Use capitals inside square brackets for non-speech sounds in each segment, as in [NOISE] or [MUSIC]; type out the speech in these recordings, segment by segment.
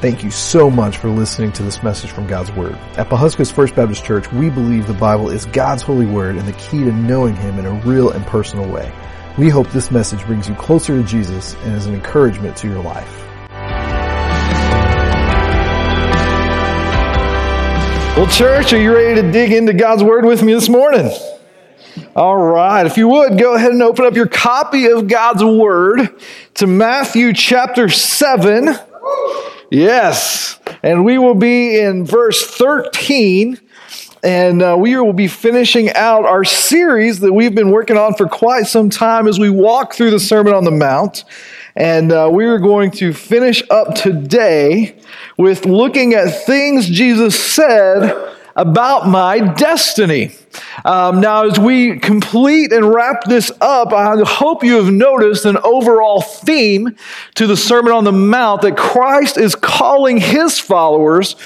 Thank you so much for listening to this message from God's Word. At Pawhuska's First Baptist Church, we believe the Bible is God's holy word and the key to knowing Him in a real and personal way. We hope this message brings you closer to Jesus and is an encouragement to your life. Well, church, are you ready to dig into God's Word with me this morning? All right. If you would, go ahead and open up your copy of God's Word to Matthew chapter 7. Yes. And we will be in verse 13. And uh, we will be finishing out our series that we've been working on for quite some time as we walk through the Sermon on the Mount. And uh, we are going to finish up today with looking at things Jesus said about my destiny. Um, now, as we complete and wrap this up, I hope you have noticed an overall theme to the Sermon on the Mount that Christ is calling his followers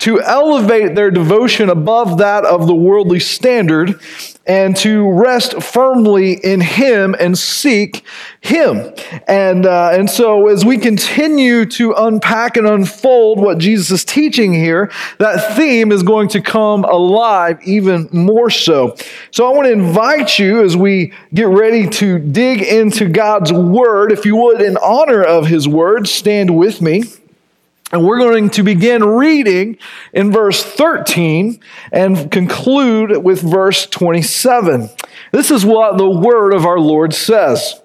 to elevate their devotion above that of the worldly standard and to rest firmly in Him and seek Him. And, uh, and so, as we continue to unpack and unfold what Jesus is teaching here, that theme is going to come alive even more so. So, I want to invite you as we get ready to dig into God's Word, if you would, in honor of His Word, stand with me. And we're going to begin reading in verse 13 and conclude with verse 27. This is what the word of our Lord says.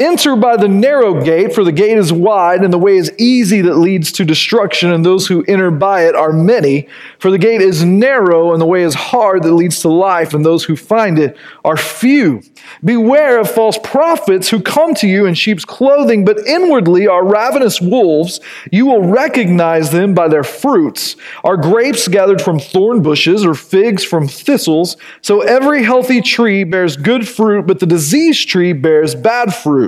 Enter by the narrow gate, for the gate is wide, and the way is easy that leads to destruction, and those who enter by it are many. For the gate is narrow, and the way is hard that leads to life, and those who find it are few. Beware of false prophets who come to you in sheep's clothing, but inwardly are ravenous wolves. You will recognize them by their fruits. Are grapes gathered from thorn bushes, or figs from thistles? So every healthy tree bears good fruit, but the diseased tree bears bad fruit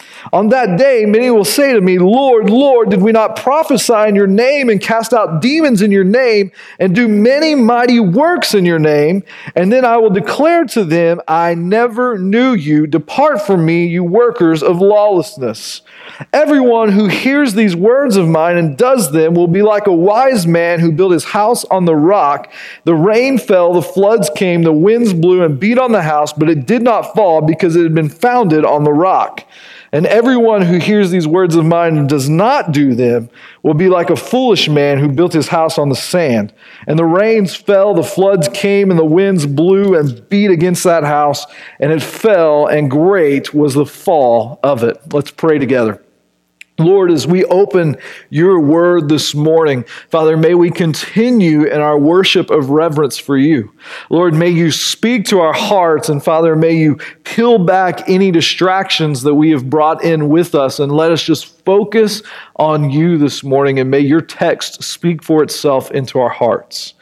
On that day, many will say to me, Lord, Lord, did we not prophesy in your name and cast out demons in your name and do many mighty works in your name? And then I will declare to them, I never knew you. Depart from me, you workers of lawlessness. Everyone who hears these words of mine and does them will be like a wise man who built his house on the rock. The rain fell, the floods came, the winds blew and beat on the house, but it did not fall because it had been founded on the rock. And everyone who hears these words of mine and does not do them will be like a foolish man who built his house on the sand. And the rains fell, the floods came, and the winds blew and beat against that house, and it fell, and great was the fall of it. Let's pray together. Lord, as we open your word this morning, Father, may we continue in our worship of reverence for you. Lord, may you speak to our hearts, and Father, may you peel back any distractions that we have brought in with us, and let us just focus on you this morning, and may your text speak for itself into our hearts.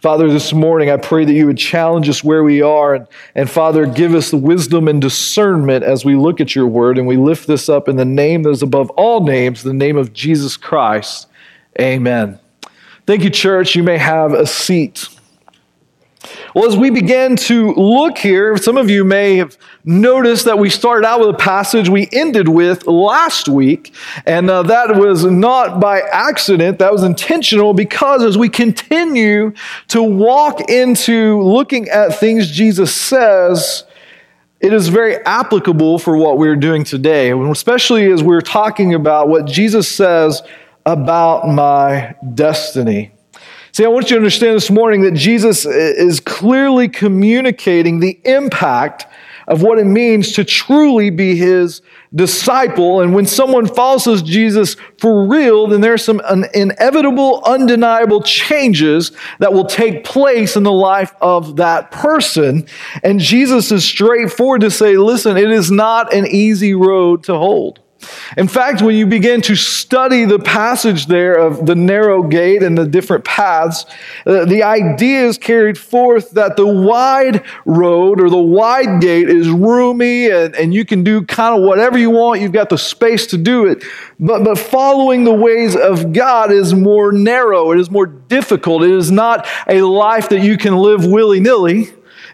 Father, this morning I pray that you would challenge us where we are. And, and Father, give us the wisdom and discernment as we look at your word. And we lift this up in the name that is above all names, the name of Jesus Christ. Amen. Thank you, church. You may have a seat. Well, as we begin to look here, some of you may have noticed that we started out with a passage we ended with last week, and uh, that was not by accident, that was intentional because as we continue to walk into looking at things Jesus says, it is very applicable for what we're doing today, especially as we're talking about what Jesus says about my destiny. See, I want you to understand this morning that Jesus is clearly communicating the impact of what it means to truly be his disciple. And when someone follows Jesus for real, then there's some inevitable, undeniable changes that will take place in the life of that person. And Jesus is straightforward to say, listen, it is not an easy road to hold. In fact, when you begin to study the passage there of the narrow gate and the different paths, uh, the idea is carried forth that the wide road or the wide gate is roomy and, and you can do kind of whatever you want. You've got the space to do it. But, but following the ways of God is more narrow, it is more difficult. It is not a life that you can live willy nilly.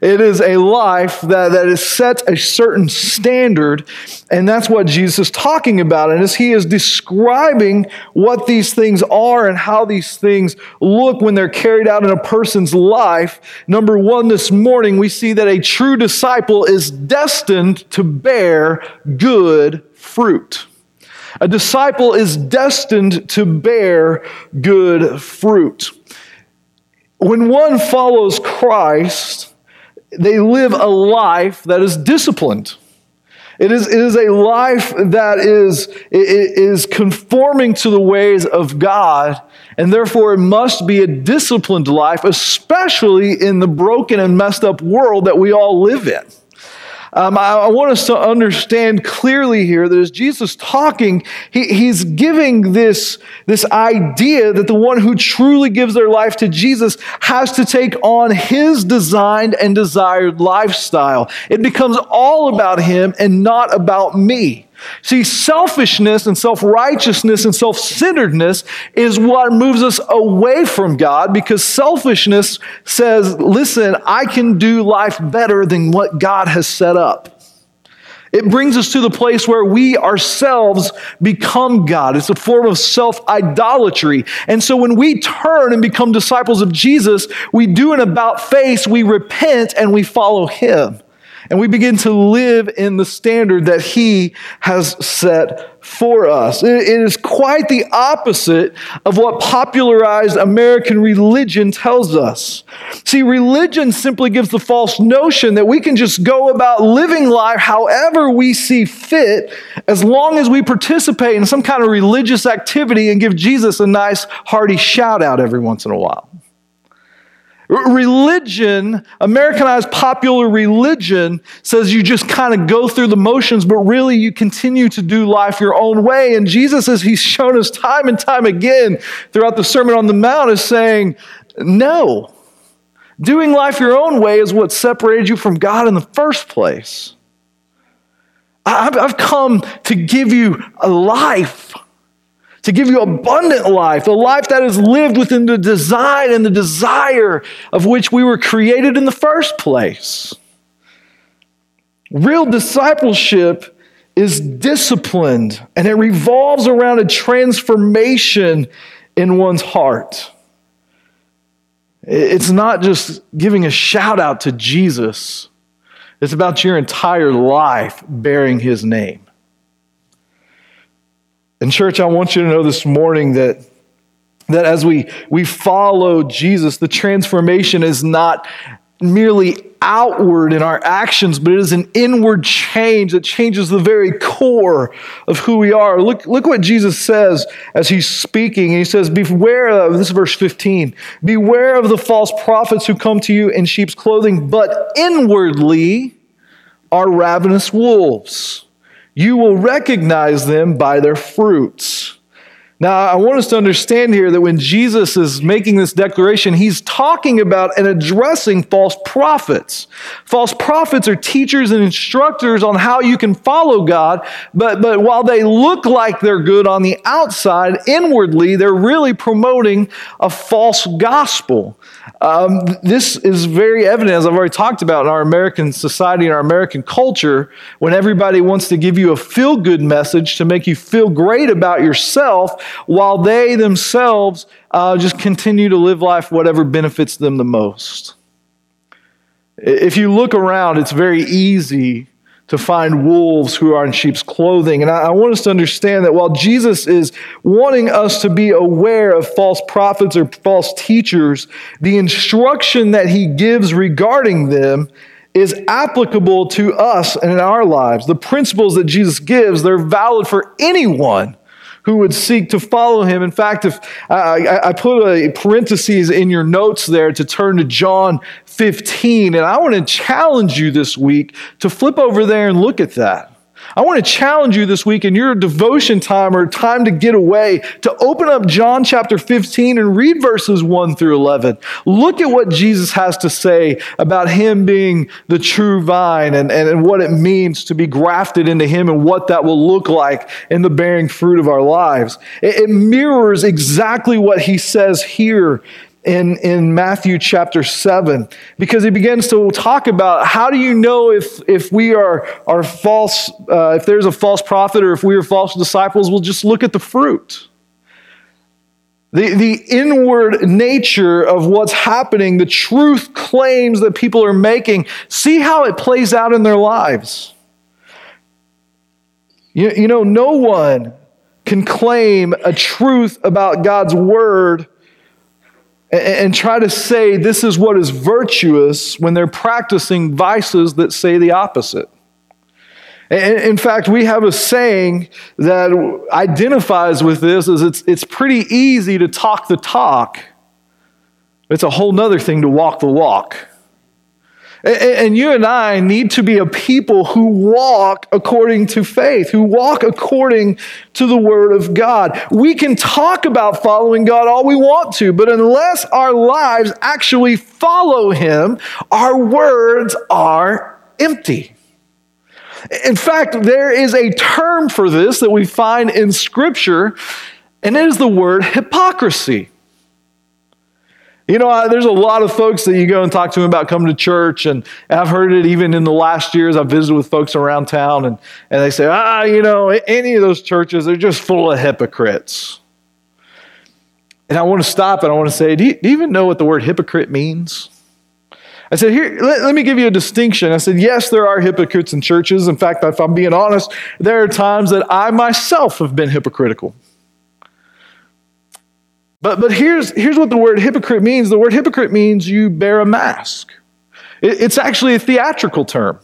It is a life that, that is set a certain standard, and that's what Jesus is talking about. And as he is describing what these things are and how these things look when they're carried out in a person's life, number one, this morning, we see that a true disciple is destined to bear good fruit. A disciple is destined to bear good fruit. When one follows Christ, they live a life that is disciplined. It is, it is a life that is, is conforming to the ways of God, and therefore it must be a disciplined life, especially in the broken and messed up world that we all live in. Um, I, I, want us to understand clearly here that as Jesus talking, he, he's giving this, this idea that the one who truly gives their life to Jesus has to take on his designed and desired lifestyle. It becomes all about him and not about me. See, selfishness and self righteousness and self centeredness is what moves us away from God because selfishness says, listen, I can do life better than what God has set up. It brings us to the place where we ourselves become God. It's a form of self idolatry. And so when we turn and become disciples of Jesus, we do an about face, we repent, and we follow Him and we begin to live in the standard that He has set for us. It is quite the opposite of what popularized American religion tells us. See, religion simply gives the false notion that we can just go about living life however we see fit as long as we participate in some kind of religious activity and give Jesus a nice, hearty shout out every once in a while. Religion, Americanized popular religion, says you just kind of go through the motions, but really you continue to do life your own way. And Jesus, as he's shown us time and time again throughout the Sermon on the Mount, is saying, no. Doing life your own way is what separated you from God in the first place. I've come to give you a life to give you abundant life, the life that is lived within the design and the desire of which we were created in the first place. Real discipleship is disciplined and it revolves around a transformation in one's heart. It's not just giving a shout out to Jesus, it's about your entire life bearing his name. And, church, I want you to know this morning that, that as we, we follow Jesus, the transformation is not merely outward in our actions, but it is an inward change that changes the very core of who we are. Look, look what Jesus says as he's speaking. He says, Beware of, this is verse 15, beware of the false prophets who come to you in sheep's clothing, but inwardly are ravenous wolves. You will recognize them by their fruits. Now, I want us to understand here that when Jesus is making this declaration, he's talking about and addressing false prophets. False prophets are teachers and instructors on how you can follow God, but, but while they look like they're good on the outside, inwardly, they're really promoting a false gospel. Um, this is very evident, as I've already talked about, in our American society and our American culture, when everybody wants to give you a feel good message to make you feel great about yourself, while they themselves uh, just continue to live life whatever benefits them the most. If you look around, it's very easy to find wolves who are in sheep's clothing. And I, I, want us to understand that while Jesus is wanting us to be aware of false prophets or false teachers, the instruction that he gives regarding them is applicable to us and in our lives. The principles that Jesus gives, they're valid for anyone who would seek to follow him. In fact, if I, I put a parenthesis in your notes there to turn to John 15, and I want to challenge you this week to flip over there and look at that. I want to challenge you this week in your devotion time or time to get away to open up John chapter 15 and read verses 1 through 11. Look at what Jesus has to say about him being the true vine and, and, and what it means to be grafted into him and what that will look like in the bearing fruit of our lives. It, it mirrors exactly what he says here in, in Matthew chapter 7 because he begins to talk about how do you know if, if we are, are false, uh, if there's a false prophet or if we are false disciples? We'll just look at the fruit. The, the inward nature of what's happening, the truth claims that people are making, see how it plays out in their lives. You, you know, no one can claim a truth about God's word and try to say this is what is virtuous when they're practicing vices that say the opposite. In fact, we have a saying that identifies with this is it's, it's pretty easy to talk the talk. It's a whole nother thing to walk the walk. And you and I need to be a people who walk according to faith, who walk according to the Word of God. We can talk about following God all we want to, but unless our lives actually follow Him, our words are empty. In fact, there is a term for this that we find in Scripture, and it is the word hypocrisy. You know, there's a lot of folks that you go and talk to them about coming to church, and I've heard it even in the last years. I've visited with folks around town, and, and they say, ah, you know, any of those churches, they're just full of hypocrites. And I want to stop and I want to say, do you, do you even know what the word hypocrite means? I said, here, let, let, me give you a distinction. I said, yes, there are hypocrites in churches. In fact, if I'm being honest, there are times that I myself have been hypocritical. But, but here's, here's what the word hypocrite means the word hypocrite means you bear a mask, it, it's actually a theatrical term.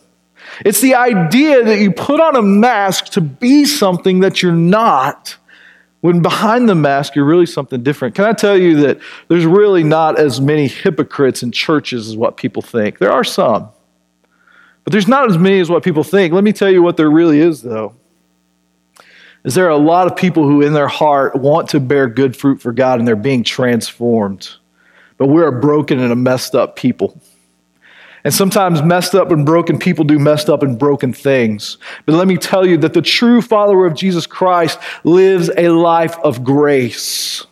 It's the idea that you put on a mask to be something that you're not, when behind the mask you're really something different. Can I tell you that there's really not as many hypocrites in churches as what people think? There are some, but there's not as many as what people think. Let me tell you what there really is, though is there are a lot of people who in their heart want to bear good fruit for God and they're being transformed. But we're a broken and a messed up people. And sometimes messed up and broken people do messed up and broken things. But let me tell you that the true follower of Jesus Christ lives a life of grace.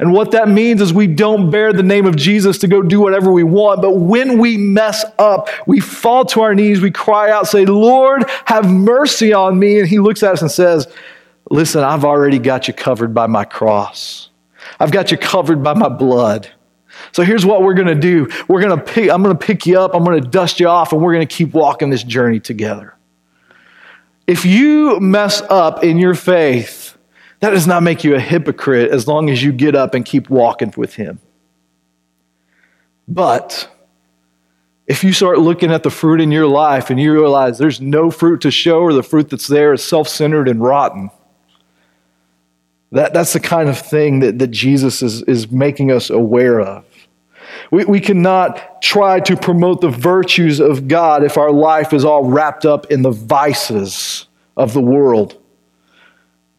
And what that means is we don't bear the name of Jesus to go do whatever we want. But when we mess up, we fall to our knees, we cry out, say, Lord, have mercy on me. And he looks at us and says, Listen, I've already got you covered by my cross. I've got you covered by my blood. So here's what we're going to do. We're going to pick, I'm going to pick you up, I'm going to dust you off, and we're going to keep walking this journey together. If you mess up in your faith, that does not make you a hypocrite as long as you get up and keep walking with Him. But if you start looking at the fruit in your life and you realize there's no fruit to show or the fruit that's there is self centered and rotten, that, that's the kind of thing that, that Jesus is, is making us aware of. We, we cannot try to promote the virtues of God if our life is all wrapped up in the vices of the world.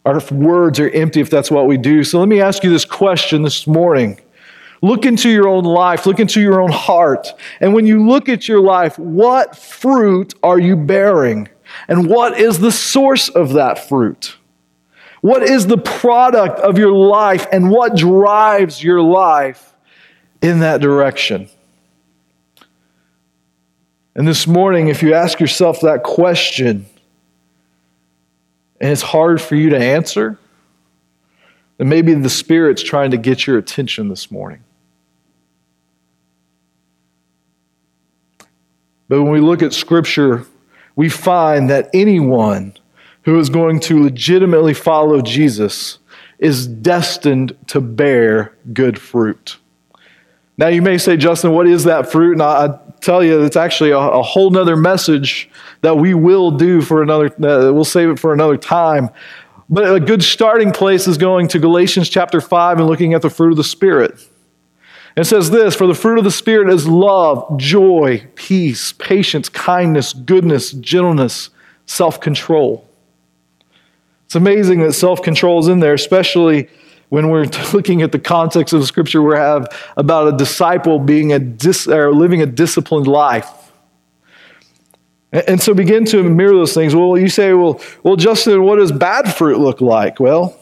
Our words are empty if that's what we do. So let me ask you this question this morning. Look into your own life, look into your own heart. And when you look at your life, what fruit are you bearing? And what is the source of that fruit? What is the product of your life and what drives your life in that direction? And this morning, if you ask yourself that question, and it's hard for you to answer, then maybe the Spirit's trying to get your attention this morning. But when we look at Scripture, we find that anyone who is going to legitimately follow Jesus is destined to bear good fruit. Now, you may say, Justin, what is that fruit? And I, I tell you, it's actually a, a whole nother message that we will do for another, uh, we'll save it for another time. But a good starting place is going to Galatians chapter 5 and looking at the fruit of the Spirit. It says this For the fruit of the Spirit is love, joy, peace, patience, kindness, goodness, gentleness, self control. It's amazing that self control is in there, especially when we're [LAUGHS] looking at the context of the scripture we have about a disciple being a dis, or living a disciplined life. And so begin to mirror those things. Well, you say, well, well, Justin, what does bad fruit look like? Well,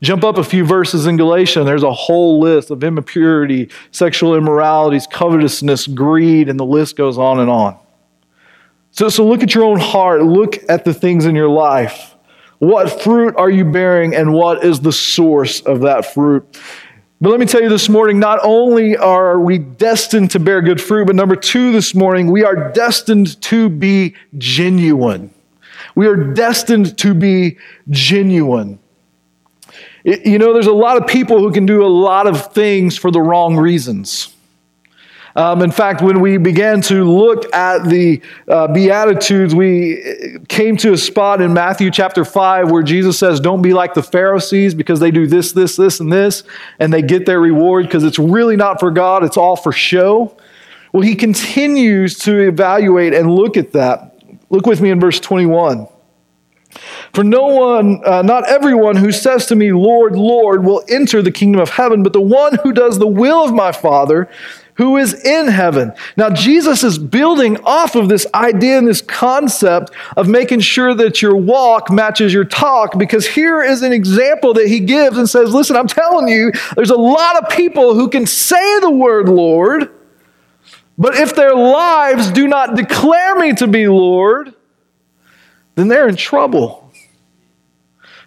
jump up a few verses in Galatians. There's a whole list of impurity, sexual immoralities, covetousness, greed, and the list goes on and on. So, so look at your own heart. Look at the things in your life. What fruit are you bearing, and what is the source of that fruit? But let me tell you this morning, not only are we destined to bear good fruit, but number two this morning, we are destined to be genuine. We are destined to be genuine. You know, there's a lot of people who can do a lot of things for the wrong reasons. Um, in fact, when we began to look at the uh, Beatitudes, we came to a spot in Matthew chapter 5 where Jesus says, Don't be like the Pharisees because they do this, this, this, and this, and they get their reward because it's really not for God, it's all for show. Well, he continues to evaluate and look at that. Look with me in verse 21. For no one, uh, not everyone who says to me, Lord, Lord, will enter the kingdom of heaven, but the one who does the will of my Father who is in heaven. Now, Jesus is building off of this idea and this concept of making sure that your walk matches your talk, because here is an example that he gives and says, Listen, I'm telling you, there's a lot of people who can say the word Lord, but if their lives do not declare me to be Lord, then they're in trouble.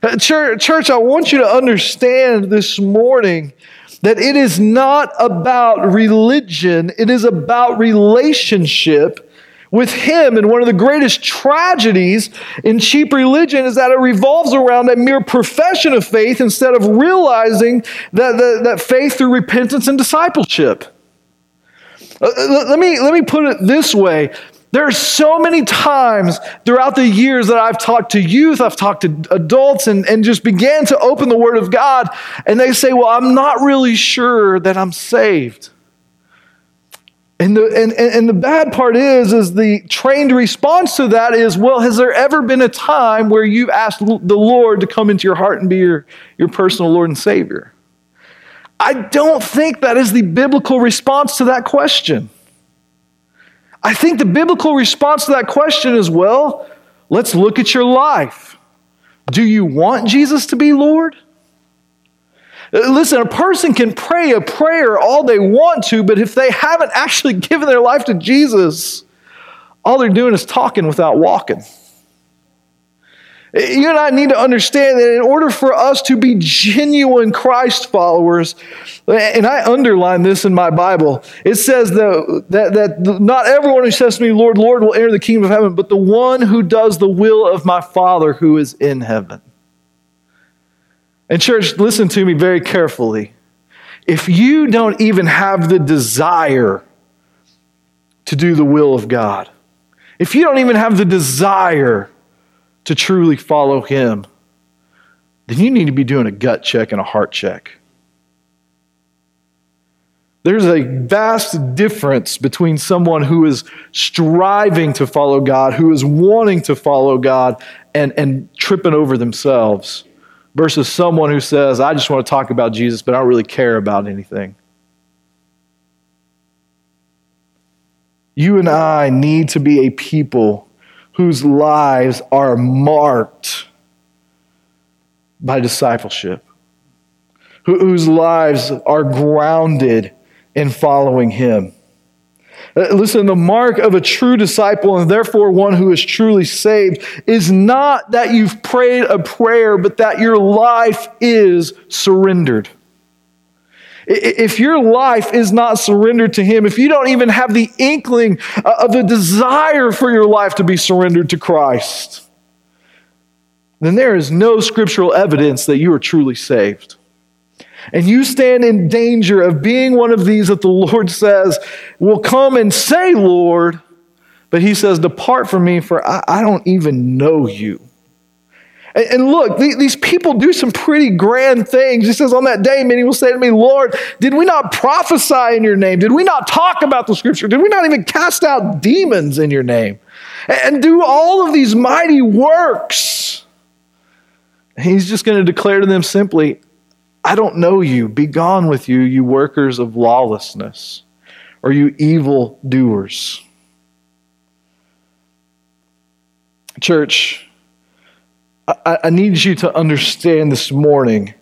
Uh, church, I want you to understand this morning that it is not about religion, it is about relationship with Him. And one of the greatest tragedies in cheap religion is that it revolves around a mere profession of faith instead of realizing that, that, that faith through repentance and discipleship. Uh, let, me, let me put it this way there are so many times throughout the years that I've talked to youth, I've talked to adults, and, and just began to open the Word of God, and they say, Well, I'm not really sure that I'm saved. And the, and, and the bad part is, is the trained response to that is, well, has there ever been a time where you've asked the Lord to come into your heart and be your, your personal Lord and Savior? I don't think that is the biblical response to that question. I think the biblical response to that question is well, let's look at your life. Do you want Jesus to be Lord? Uh, listen, a person can pray a prayer all they want to, but if they haven't actually [LAUGHS] given their life to Jesus, all they're doing is talking without walking. You and I need to understand that in order for us to be genuine Christ followers, and I underline this in my Bible, it says that, that, that not everyone who says to me, Lord, Lord, will enter the kingdom of heaven, but the one who does the will of my Father who is in heaven. And, church, listen to me very carefully. If you don't even have the desire to do the will of God, if you don't even have the desire to truly follow Him, then you need to be doing a gut check and a heart check. There's a vast difference between someone who is striving to follow God, who is wanting to follow God, and, and tripping over themselves, versus someone who says, I just want to talk about Jesus, but I don't really care about anything. You and I need to be a people whose lives are marked by discipleship, whose lives are grounded in following Him. Uh, listen, the mark of a true disciple and therefore one who is truly saved is not that you've prayed a prayer, but that your life is surrendered. If your life is not surrendered to Him, if you don't even have the inkling uh, of the desire for your life to be surrendered to Christ, then there is no scriptural evidence that you are truly saved. And you stand in danger of being one of these that the Lord [LAUGHS] says will come and say, Lord, but He says, Depart from me, for I, I don't even know you. And look, these people do some pretty grand things. He says, On that day, many will say to me, Lord, did we not prophesy in your name? Did we not talk about the scripture? Did we not even cast out demons in your name? And do all of these mighty works? He's just going to declare to them simply, I don't know you. Be gone with you, you workers of lawlessness, or you evil doers. Church, I, I need you to understand this morning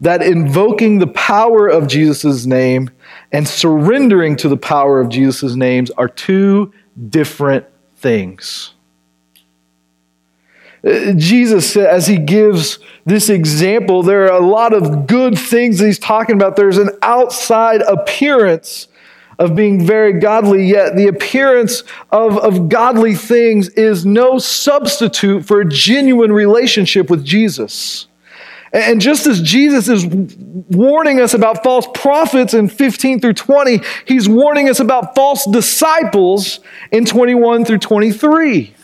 that invoking the power of Jesus' name and surrendering to the power of Jesus' names are two different things. Uh, Jesus, as he gives this example, there are a lot of good things he's talking about. There's an outside appearance of being very godly, yet the appearance of, of godly things is no substitute for a genuine relationship with Jesus. And just as Jesus is warning us about false prophets in 15 through 20, he's warning us about false disciples in 21 through 23.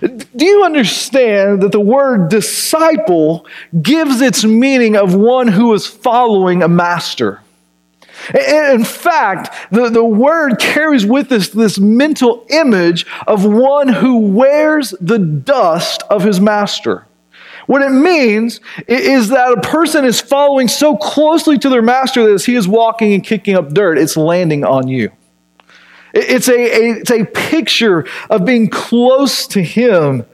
Do you understand that the word disciple gives its meaning of one who is following a master? In fact, the, the word carries with us this mental image of one who wears the dust of his master. What it means is that a person is following so closely to their master that as he is walking and kicking up dirt, it's landing on you. It's a, a it's a picture of being close to him.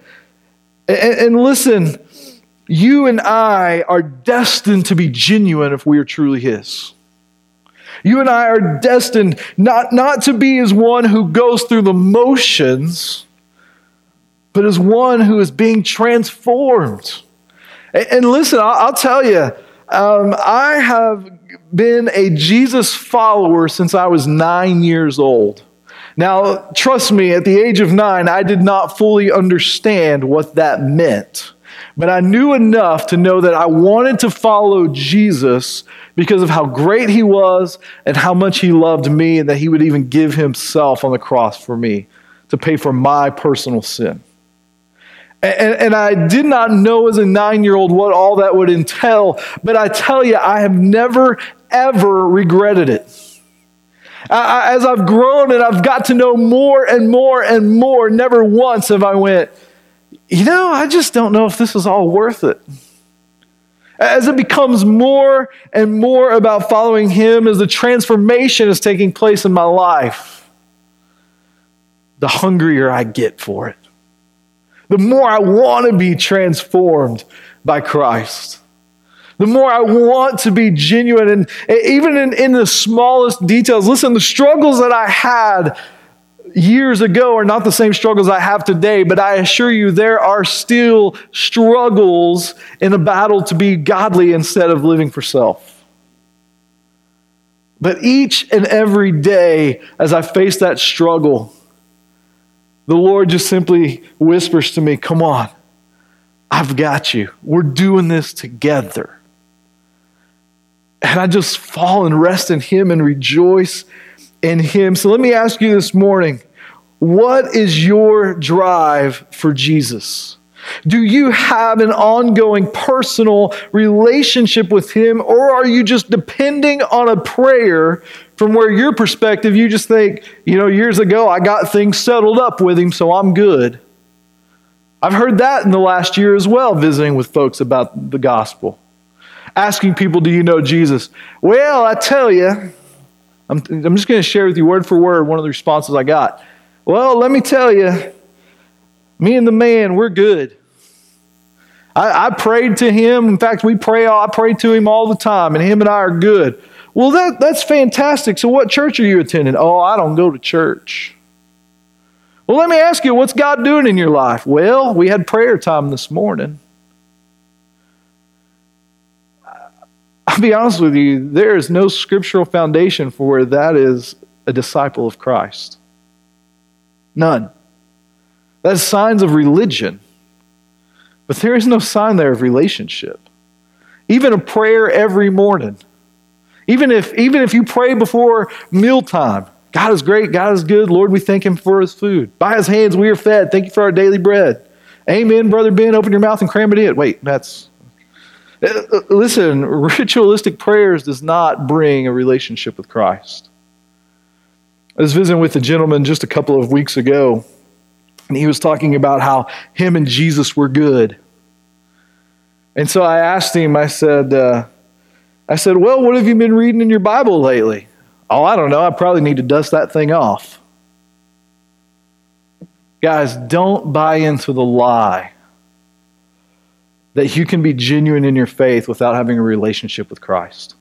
And, and listen, you and I are destined to be genuine if we are truly his. You and I are destined not, not to be as one who goes through the motions, but as one who is being transformed. And, and listen, I'll, I'll, tell you, um, I have been a Jesus follower since I was nine years old. Now, trust me, at the age of nine, I did not fully understand what that meant. But I knew enough to know that I wanted to follow Jesus because of how great he was and how much he loved me, and that he would even give himself on the cross for me to pay for my personal sin. And, and, I did not know as a nine year old what all that would entail, but I tell you, I have never, ever regretted it. I, as I've grown and I've got to know more and more and more, never once have I went, you know, I just don't know if this is all worth it. As it becomes more and more about following Him, as the transformation is taking place in my life, the hungrier I get for it. The more I want to be transformed by Christ. The more I want to be genuine. And even in, in the smallest details, listen, the struggles that I had years ago are not the same struggles I have today, but I assure you there are still struggles in a battle to be godly instead of living for self. But each and every day, as I face that struggle, the Lord just simply whispers to me, Come on, I've got you. We're doing this together. And I just fall and rest in Him and rejoice in Him. So let me ask you this morning what is your drive for Jesus? Do you have an ongoing personal relationship with Him, or are you just depending on a prayer from where your perspective, you just think, you know, years ago I got things settled up with Him, so I'm good? I've heard that in the last year as well, visiting with folks about the gospel. Asking people, do you know Jesus? Well, I tell you, I'm, I'm just going to share with you word for word one of the responses I got. Well, let me tell you, me and the man, we're good. I, I prayed to him. In fact, we pray. I pray to him all the time, and him and I are good. Well, that, that's fantastic. So, what church are you attending? Oh, I don't go to church. Well, let me ask you, what's God doing in your life? Well, we had prayer time this morning. I'll be honest with you, there is no scriptural foundation for where that is a disciple of Christ. None. That's signs of religion. But there is no sign there of relationship. Even a prayer every morning. Even if, even if you pray before mealtime, God is great, God is good, Lord, we thank Him for His food. By His hands we are fed, thank you for our daily bread. Amen, Brother Ben. Open your mouth and cram it in. Wait, that's. Uh, listen, [LAUGHS] ritualistic prayers does not bring a relationship with Christ. I was visiting with a gentleman just a couple of weeks ago, and he was talking about how him and Jesus were good. And so I asked him, I said, uh, I said, Well, what have you been reading in your Bible lately? Oh, I don't know. I probably need to dust that thing off. Guys, don't buy into the lie that you can be genuine in your faith without having a relationship with Christ.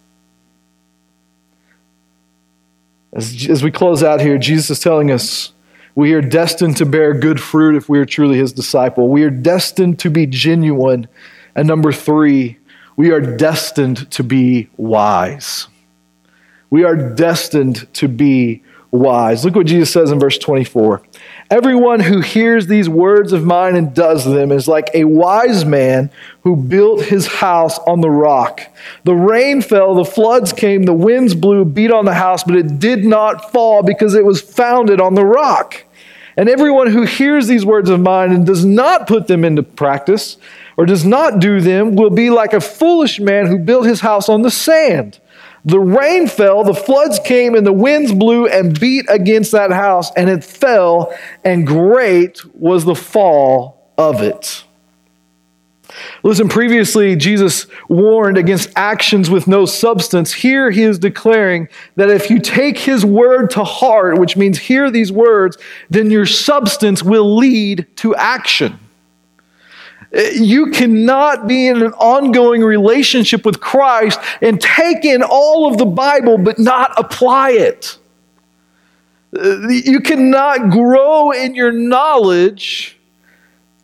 As, as we close out here, Jesus is telling us we are destined to bear good fruit if we are truly his disciple. We are destined to be genuine. And number three, we are destined to be wise. We are destined to be wise. Look what Jesus says in verse 24. Everyone who hears these words of mine and does them is like a wise man who built his house on the rock. The rain fell, the floods came, the winds blew, beat on the house, but it did not fall because it was founded on the rock. And everyone who hears these words of mine and does not put them into practice or does not do them will be like a foolish man who built his house on the sand. The rain fell, the floods came, and the winds blew and beat against that house, and it fell, and great was the fall of it. Listen, previously, Jesus warned against actions with no substance. Here, he is declaring that if you take his word to heart, which means hear these words, then your substance will lead to action. You cannot be in an ongoing relationship with Christ and take in all of the Bible but not apply it. You cannot grow in your knowledge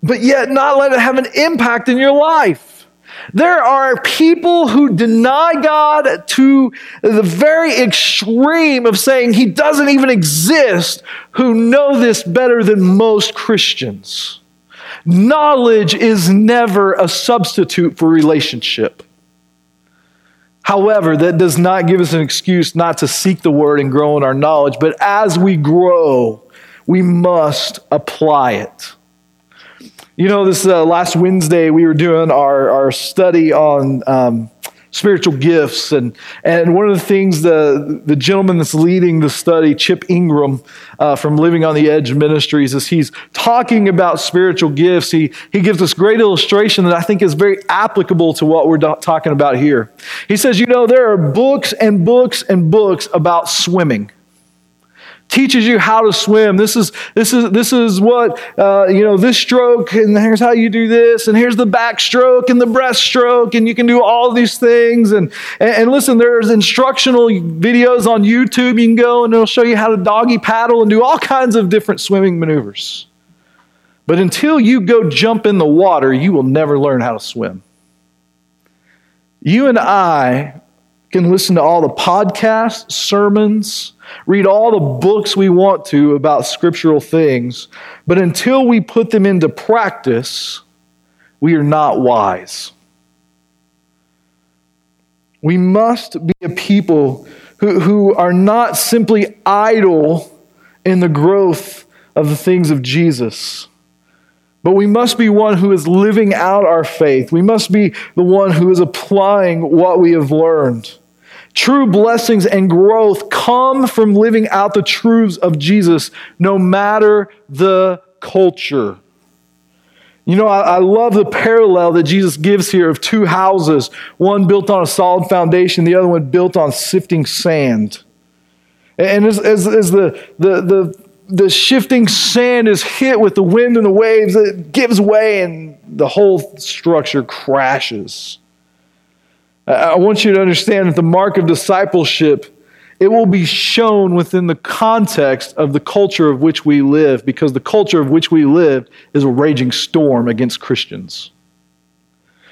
but yet not let it have an impact in your life. There are people who deny God to the very extreme of saying he doesn't even exist, who know this better than most Christians. Knowledge is never a substitute for relationship. However, that does not give us an excuse not to seek the word and grow in our knowledge, but as we grow, we must apply it. You know, this uh, last Wednesday, we were doing our, our study on um, spiritual gifts. And, and one of the things the, the gentleman that's leading the study, Chip Ingram uh, from Living on the Edge Ministries, as he's talking about spiritual gifts, he, he gives this great illustration that I think is very applicable to what we're do- talking about here. He says, You know, there are books and books and books about swimming teaches you how to swim. This is this is this is what uh, you know. This stroke, and here's how you do this, and here's the backstroke and the breaststroke, and you can do all these things. And, and and listen, there's instructional videos on YouTube. You can go and it'll show you how to doggy paddle and do all kinds of different swimming maneuvers. But until you go jump in the water, you will never learn how to swim. You and I can listen to all the podcasts, sermons, read all the books we want to about scriptural things, but until we put them into practice, we are not wise. We must be a people who, who are not simply idle in the growth of the things of Jesus. But we must be one who is living out our faith. We must be the one who is applying what we have learned. True blessings and growth come from living out the truths of Jesus, no matter the culture. You know, I, I, love the parallel that Jesus gives here of two houses, one built on a solid foundation, the other one built on sifting sand. And as, as, as the, the, the, the shifting sand is hit with the wind and the waves, it gives way and the whole structure crashes. I want you to understand that the mark of discipleship it will be shown within the context of the culture of which we live because the culture of which we live is a raging storm against Christians.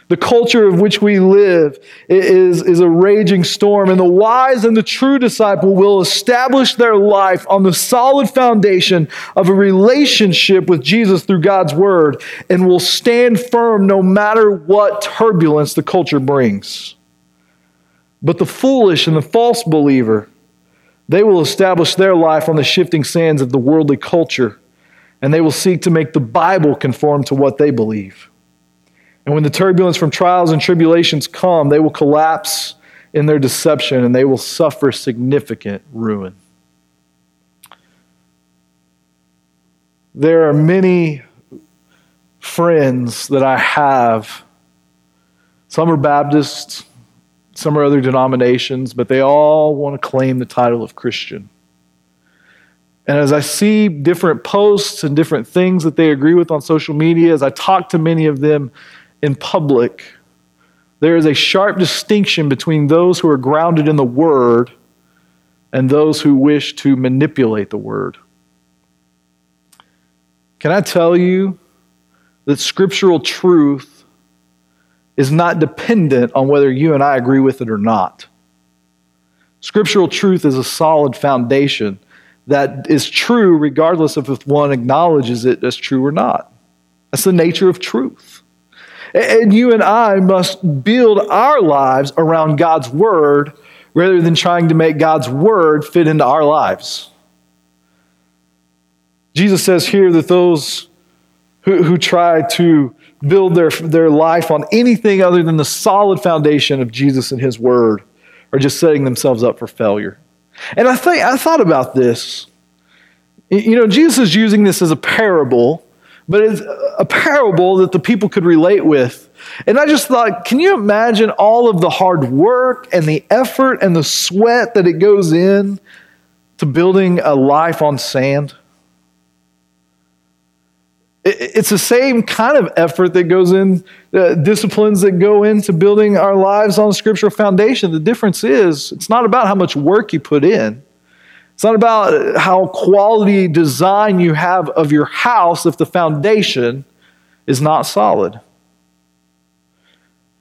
The culture of which we live is, is a raging storm, and the wise and the true disciple will establish their life on the solid foundation of a relationship with Jesus through God's word and will stand firm no matter what turbulence the culture brings. But the foolish and the false believer, they will establish their life on the shifting sands of the worldly culture. and they will seek to make the Bible conform to what they believe. And when the turbulence from trials and tribulations come, they will collapse in their deception and they will suffer significant ruin. There are many friends that I have. Some are Baptists, some are other denominations, but they all want to claim the title of Christian. And as I see different posts and different things that they agree with on social media, as I talk to many of them in public, there is a sharp distinction between those who are grounded in the Word and those who wish to manipulate the Word. Can I tell you that scriptural truth is not dependent on whether you and I agree with it or not? Scriptural truth is a solid foundation that is true regardless of if one acknowledges it as true or not. That's the nature of truth. And you and I must build our lives around God's word rather than trying to make God's word fit into our lives. Jesus says here that those who, who try to build their, their life on anything other than the solid foundation of Jesus and his word are just setting themselves up for failure. And I think I thought about this. You know, Jesus is using this as a parable, but it's a parable that the people could relate with. And I just thought, can you imagine all of the hard work and the effort and the sweat that it goes in to building a life on sand? It's the same kind of effort that goes in, uh, disciplines that go into building our lives on a scriptural foundation. The difference is, it's not about how much work you put in. It's not about how quality design you have of your house if the foundation is not solid.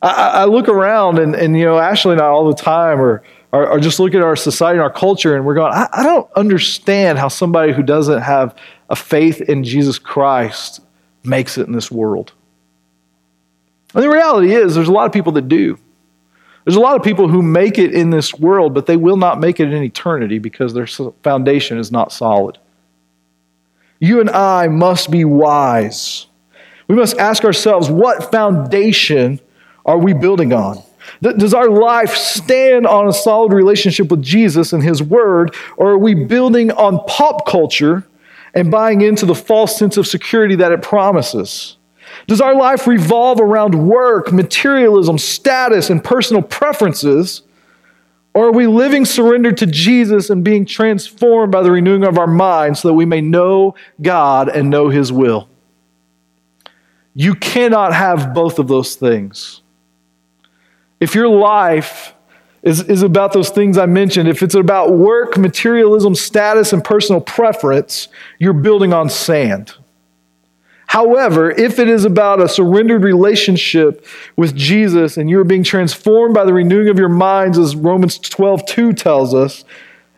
I, I look around and, and, you know, Ashley and I all the time are, are, are just looking at our society and our culture and we're going, I, I don't understand how somebody who doesn't have a faith in Jesus Christ makes it in this world. And the reality is, there's a lot of people that do. There's a lot of people who make it in this world, but they will not make it in eternity because their foundation is not solid. You and I must be wise. We must ask ourselves what foundation are we building on? Does our life stand on a solid relationship with Jesus and His Word, or are we building on pop culture and buying into the false sense of security that it promises? Does our life revolve around work, materialism, status, and personal preferences? Or are we living surrendered to Jesus and being transformed by the renewing of our minds so that we may know God and know His will? You cannot have both of those things. If your life is, is about those things I mentioned, if it's about work, materialism, status, and personal preference, you're building on sand. However, if it is about a surrendered relationship with Jesus and you're being transformed by the renewing of your minds, as Romans 12 2 tells us,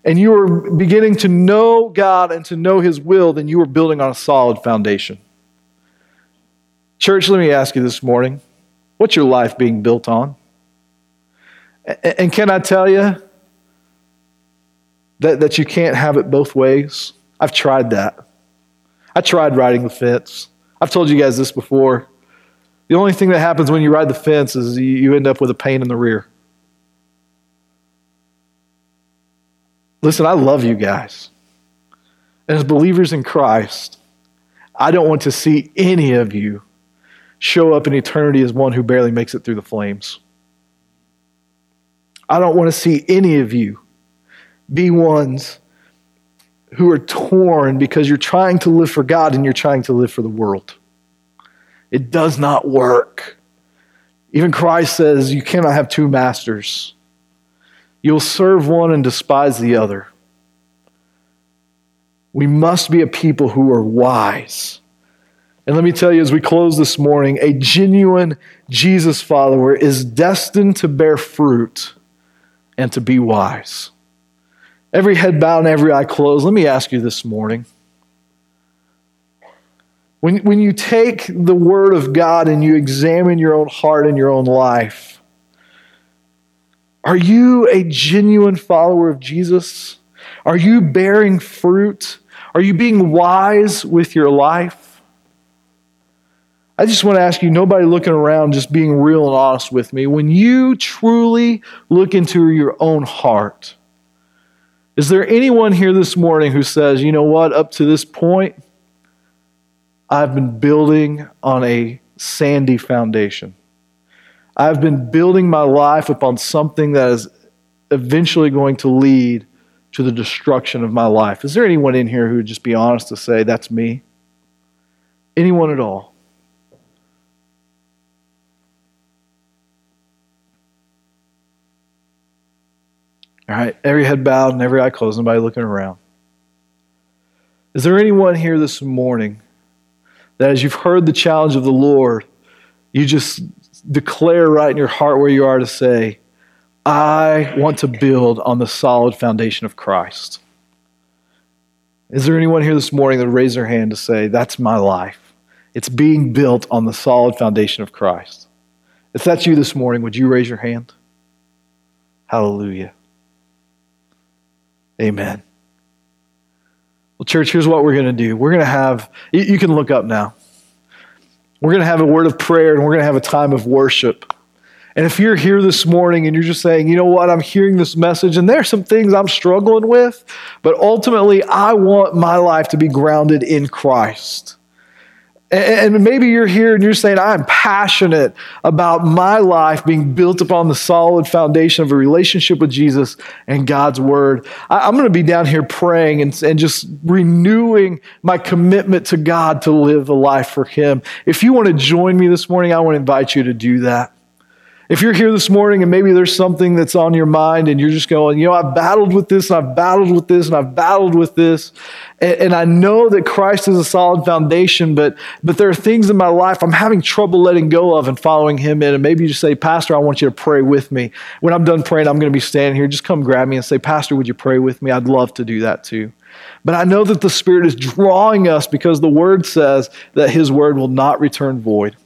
and you are beginning to know God and to know His will, then you are building on a solid foundation. Church, let me ask you this morning what's your life being built on? And can I tell you that, that you can't have it both ways? I've tried that. I tried riding the fence. I've told you guys this before. The only thing that happens when you ride the fence is you end up with a pain in the rear. Listen, I love you guys. And as believers in Christ, I don't want to see any of you show up in eternity as one who barely makes it through the flames. I don't want to see any of you be ones who are torn because you're trying to live for God and you're trying to live for the world. It does not work. Even Christ says you cannot have two masters. You'll serve one and despise the other. We must be a people who are wise. And let me tell you, as we close this morning, a genuine Jesus follower is destined to bear fruit and to be wise. Every head bowed and every eye closed. Let me ask you this morning. When, when you take the Word of God and you examine your own heart and your own life, are you a genuine follower of Jesus? Are you bearing fruit? Are you being wise with your life? I just want to ask you, nobody looking around, just being real and honest with me. When you truly look into your own heart, is there anyone here this morning who says, you know what, up to this point, I've been building on a sandy foundation? I've been building my life upon something that is eventually going to lead to the destruction of my life. Is there anyone in here who would just be honest to say, that's me? Anyone at all? All right, every head bowed and every eye closed, nobody looking around. Is there anyone here this morning that as you've heard the challenge of the Lord, you just declare right in your heart where you are to say, I want to build on the solid foundation of Christ? Is there anyone here this morning that raise their hand to say, That's my life? It's being built on the solid foundation of Christ. If that's you this morning, would you raise your hand? Hallelujah. Amen. Well, church, here's what we're going to do. We're going to have, you can look up now. We're going to have a word of prayer and we're going to have a time of worship. And if you're here this morning and you're just saying, you know what, I'm hearing this message and there's some things I'm struggling with, but ultimately I want my life to be grounded in Christ. And maybe you're here and you're saying, I'm passionate about my life being built upon the solid foundation of a relationship with Jesus and God's Word. I'm going to be down here praying and, and just renewing my commitment to God to live a life for Him. If you want to join me this morning, I want to invite you to do that. If you're here this morning and maybe there's something that's on your mind and you're just going, you know, I've battled with this and I've battled with this and I've battled with this, and, and, I know that Christ is a solid foundation, but but there are things in my life I'm having trouble letting go of and following Him in. And maybe you just say, Pastor, I want you to pray with me. When I'm done praying, I'm going to be standing here. Just come grab me and say, Pastor, would you pray with me? I'd love to do that too. But I know that the Spirit is drawing us because the Word says that His Word will not return void.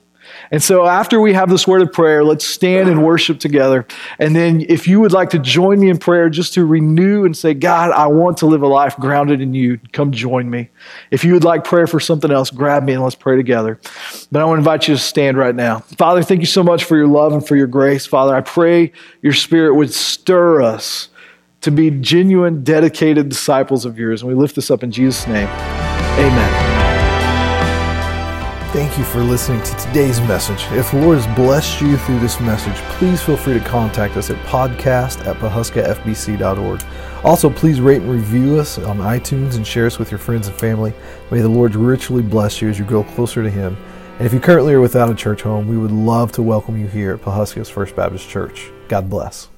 And so, after we have this word of prayer, let's stand and worship together. And then, if you would like to join me in prayer just to renew and say, God, I want to live a life grounded in you, come join me. If you would like prayer for something else, grab me and let's pray together. But I want to invite you to stand right now. Father, thank you so much for your love and for your grace. Father, I pray your spirit would stir us to be genuine, dedicated disciples of yours. And we lift this up in Jesus' name. Amen. Thank you for listening to today's message. If the Lord has blessed you through this message, please feel free to contact us at podcast at pawhuskafbc.org. Also, please rate and review us on iTunes and share us with your friends and family. May the Lord richly bless you as you grow closer to Him. And if you currently are without a church home, we would love to welcome you here at Pawhuska's First Baptist Church. God bless.